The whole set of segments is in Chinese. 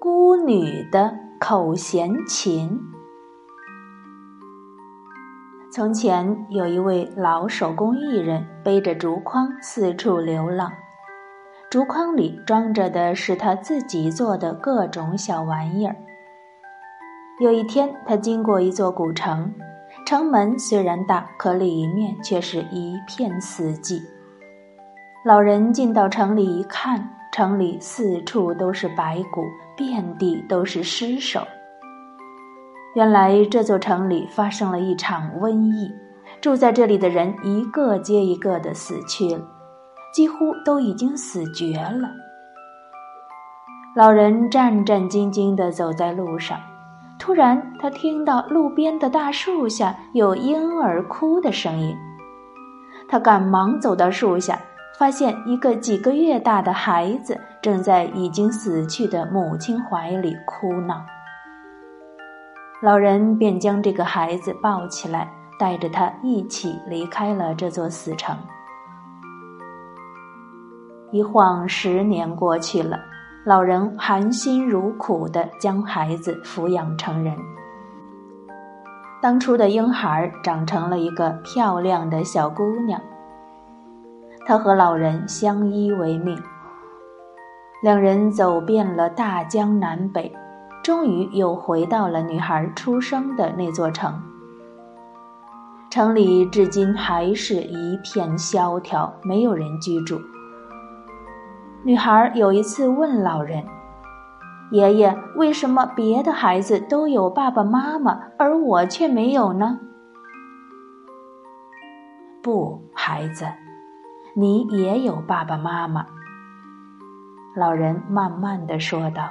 孤女的口弦琴。从前有一位老手工艺人，背着竹筐四处流浪，竹筐里装着的是他自己做的各种小玩意儿。有一天，他经过一座古城，城门虽然大，可里面却是一片死寂。老人进到城里一看，城里四处都是白骨，遍地都是尸首。原来这座城里发生了一场瘟疫，住在这里的人一个接一个的死去了，几乎都已经死绝了。老人战战兢兢地走在路上，突然他听到路边的大树下有婴儿哭的声音，他赶忙走到树下，发现一个几个月大的孩子正在已经死去的母亲怀里哭闹。老人便将这个孩子抱起来，带着他一起离开了这座死城。一晃十年过去了，老人含辛茹苦地将孩子抚养成人。当初的婴孩长成了一个漂亮的小姑娘。他和老人相依为命，两人走遍了大江南北。终于又回到了女孩出生的那座城。城里至今还是一片萧条，没有人居住。女孩有一次问老人：“爷爷，为什么别的孩子都有爸爸妈妈，而我却没有呢？”“不，孩子，你也有爸爸妈妈。”老人慢慢的说道。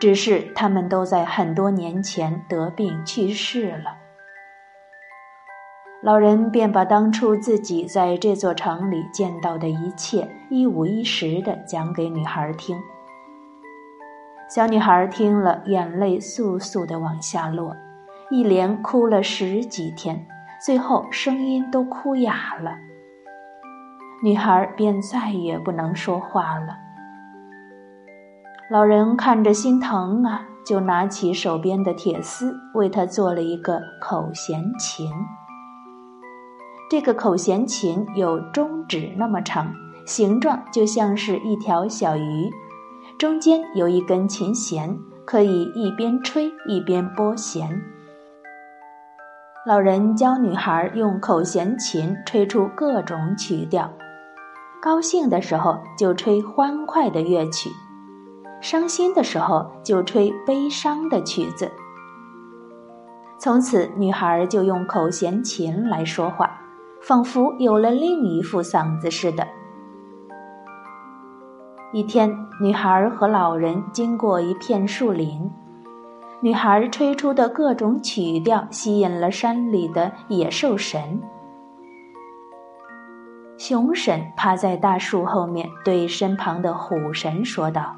只是他们都在很多年前得病去世了。老人便把当初自己在这座城里见到的一切一五一十的讲给女孩听。小女孩听了，眼泪簌簌的往下落，一连哭了十几天，最后声音都哭哑了。女孩便再也不能说话了。老人看着心疼啊，就拿起手边的铁丝，为她做了一个口弦琴。这个口弦琴有中指那么长，形状就像是一条小鱼，中间有一根琴弦，可以一边吹一边拨弦。老人教女孩用口弦琴吹出各种曲调，高兴的时候就吹欢快的乐曲。伤心的时候就吹悲伤的曲子。从此，女孩就用口弦琴来说话，仿佛有了另一副嗓子似的。一天，女孩和老人经过一片树林，女孩吹出的各种曲调吸引了山里的野兽神。熊神趴在大树后面，对身旁的虎神说道。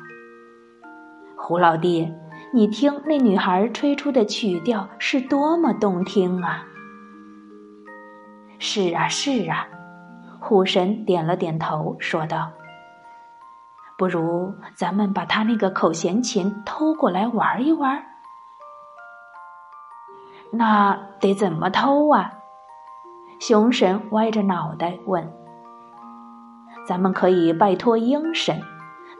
胡老弟，你听那女孩吹出的曲调是多么动听啊！是啊，是啊，虎神点了点头，说道：“不如咱们把他那个口弦琴偷过来玩一玩。”那得怎么偷啊？熊神歪着脑袋问：“咱们可以拜托鹰神。”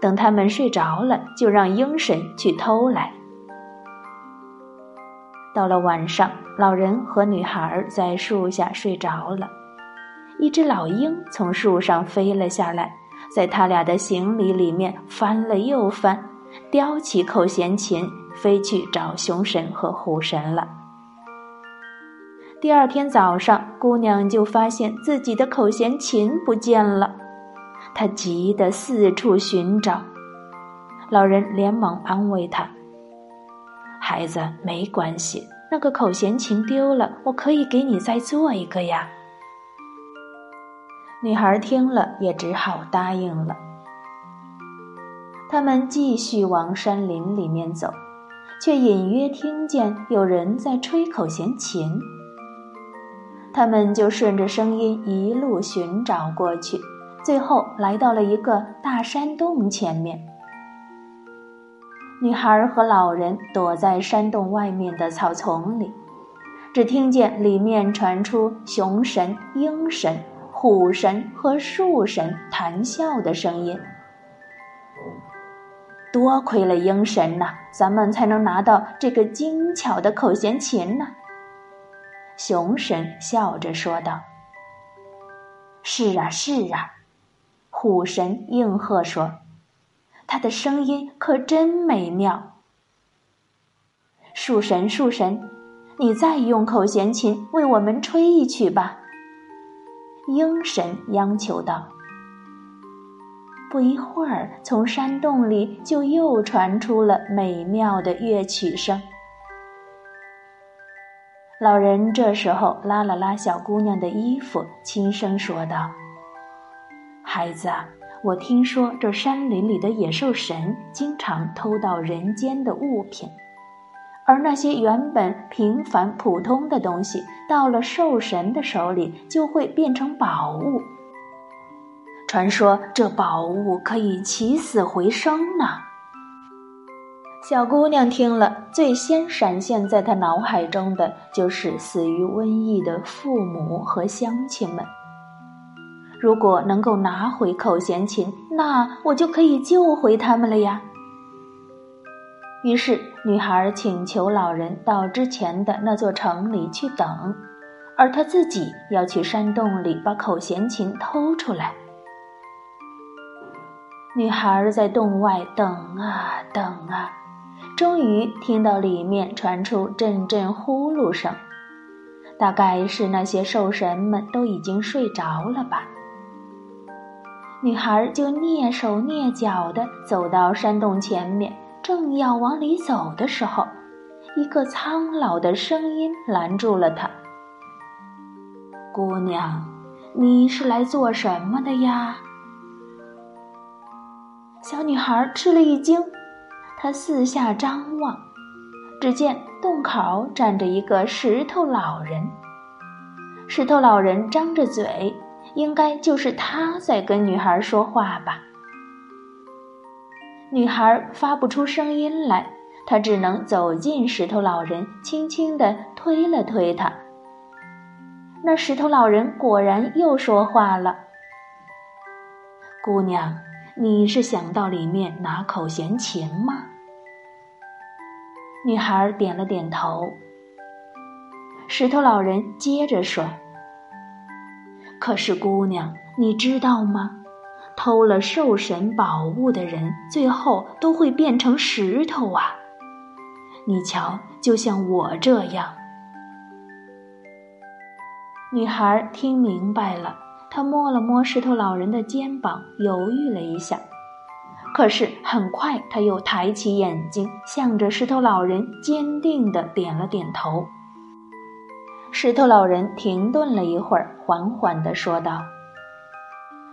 等他们睡着了，就让鹰神去偷来。到了晚上，老人和女孩在树下睡着了，一只老鹰从树上飞了下来，在他俩的行李里面翻了又翻，叼起口弦琴飞去找熊神和虎神了。第二天早上，姑娘就发现自己的口弦琴不见了。他急得四处寻找，老人连忙安慰他：“孩子，没关系，那个口弦琴丢了，我可以给你再做一个呀。”女孩听了也只好答应了。他们继续往山林里面走，却隐约听见有人在吹口弦琴。他们就顺着声音一路寻找过去。最后来到了一个大山洞前面，女孩和老人躲在山洞外面的草丛里，只听见里面传出熊神、鹰神、虎神和树神谈笑的声音。多亏了鹰神呐，咱们才能拿到这个精巧的口弦琴呢。熊神笑着说道：“是啊，是啊。”虎神应和说：“他的声音可真美妙。”树神，树神，你再用口弦琴为我们吹一曲吧。”鹰神央求道。不一会儿，从山洞里就又传出了美妙的乐曲声。老人这时候拉了拉小姑娘的衣服，轻声说道：“孩子，我听说这山林里的野兽神经常偷盗人间的物品，而那些原本平凡普通的东西，到了兽神的手里就会变成宝物。”传说这宝物可以起死回生呢。小姑娘听了，最先闪现在她脑海中的就是死于瘟疫的父母和乡亲们。如果能够拿回口弦琴，那我就可以救回他们了呀。于是，女孩请求老人到之前的那座城里去等，而她自己要去山洞里把口弦琴偷出来。女孩在洞外等啊等啊，终于听到里面传出阵阵呼噜声，大概是那些兽神们都已经睡着了吧。女孩就蹑手蹑脚地走到山洞前面，正要往里走的时候，一个苍老的声音拦住了她：“姑娘，你是来做什么的呀？”小女孩吃了一惊，她四下张望，只见洞口站着一个石头老人。石头老人张着嘴，应该就是他在跟女孩说话吧。女孩发不出声音来，她只能走近石头老人，轻轻地推了推他。那石头老人果然又说话了：“姑娘。”你是想到里面拿口弦琴吗？女孩点了点头。石头老人接着说：“可是姑娘，你知道吗？偷了兽神宝物的人，最后都会变成石头啊！你瞧，就像我这样。”女孩听明白了。她摸了摸石头老人的肩膀，犹豫了一下，可是很快她又抬起眼睛，向着石头老人坚定地点了点头。石头老人停顿了一会儿，缓缓地说道：“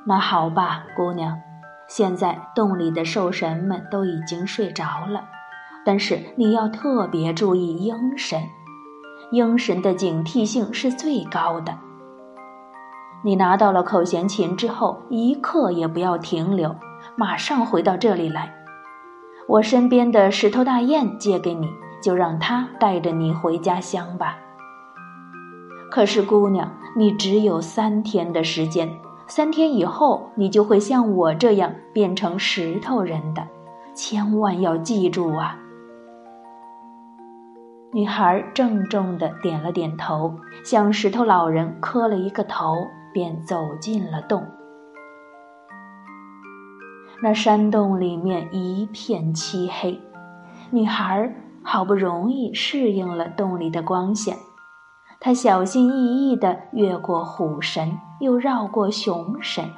那好吧，姑娘，现在洞里的兽神们都已经睡着了，但是你要特别注意鹰神，鹰神的警惕性是最高的。”你拿到了口弦琴之后，一刻也不要停留，马上回到这里来。我身边的石头大雁借给你，就让它带着你回家乡吧。可是，姑娘，你只有三天的时间，三天以后你就会像我这样变成石头人的，千万要记住啊！女孩郑重的点了点头，向石头老人磕了一个头。便走进了洞。那山洞里面一片漆黑，女孩好不容易适应了洞里的光线，他小心翼翼地越过虎神，又绕过熊神，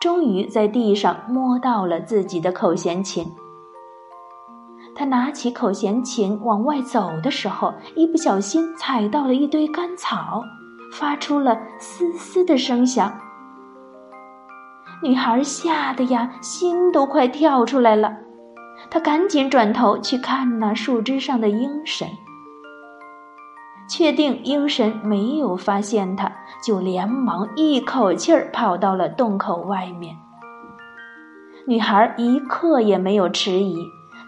终于在地上摸到了自己的口弦琴。他拿起口弦琴往外走的时候，一不小心踩到了一堆干草。发出了嘶嘶的声响，女孩吓得呀，心都快跳出来了。她赶紧转头去看那树枝上的鹰神，确定鹰神没有发现他，就连忙一口气儿跑到了洞口外面。女孩一刻也没有迟疑，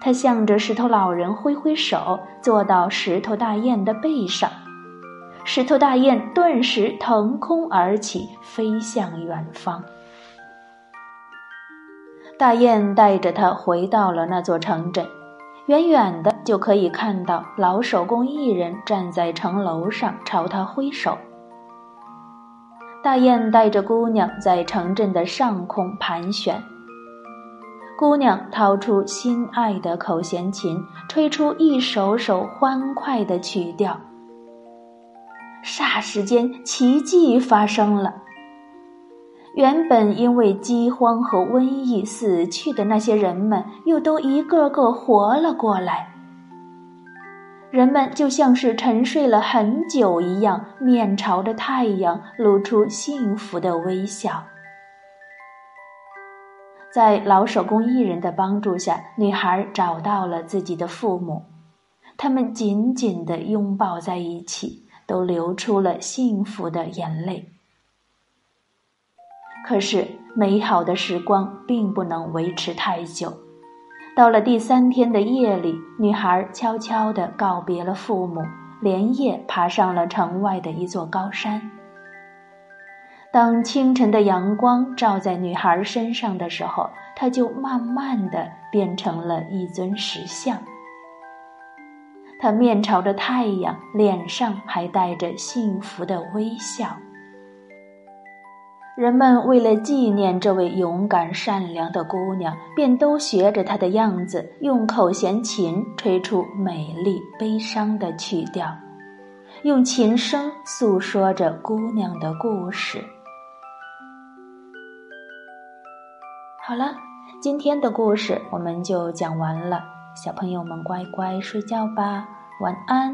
她向着石头老人挥挥手，坐到石头大雁的背上。石头大雁顿时腾空而起，飞向远方。大雁带着他回到了那座城镇，远远的就可以看到老手工艺人站在城楼上朝他挥手。大雁带着姑娘在城镇的上空盘旋。姑娘掏出心爱的口弦琴，吹出一首首欢快的曲调。霎时间，奇迹发生了。原本因为饥荒和瘟疫死去的那些人们，又都一个个活了过来。人们就像是沉睡了很久一样，面朝着太阳，露出幸福的微笑。在老手工艺人的帮助下，女孩找到了自己的父母，他们紧紧地拥抱在一起，都流出了幸福的眼泪。可是，美好的时光并不能维持太久。到了第三天的夜里，女孩悄悄地告别了父母，连夜爬上了城外的一座高山。当清晨的阳光照在女孩身上的时候，她就慢慢的变成了一尊石像。她面朝着太阳，脸上还带着幸福的微笑。人们为了纪念这位勇敢善良的姑娘，便都学着她的样子，用口弦琴吹出美丽悲伤的曲调，用琴声诉说着姑娘的故事。好了，今天的故事我们就讲完了。小朋友们，乖乖睡觉吧，晚安。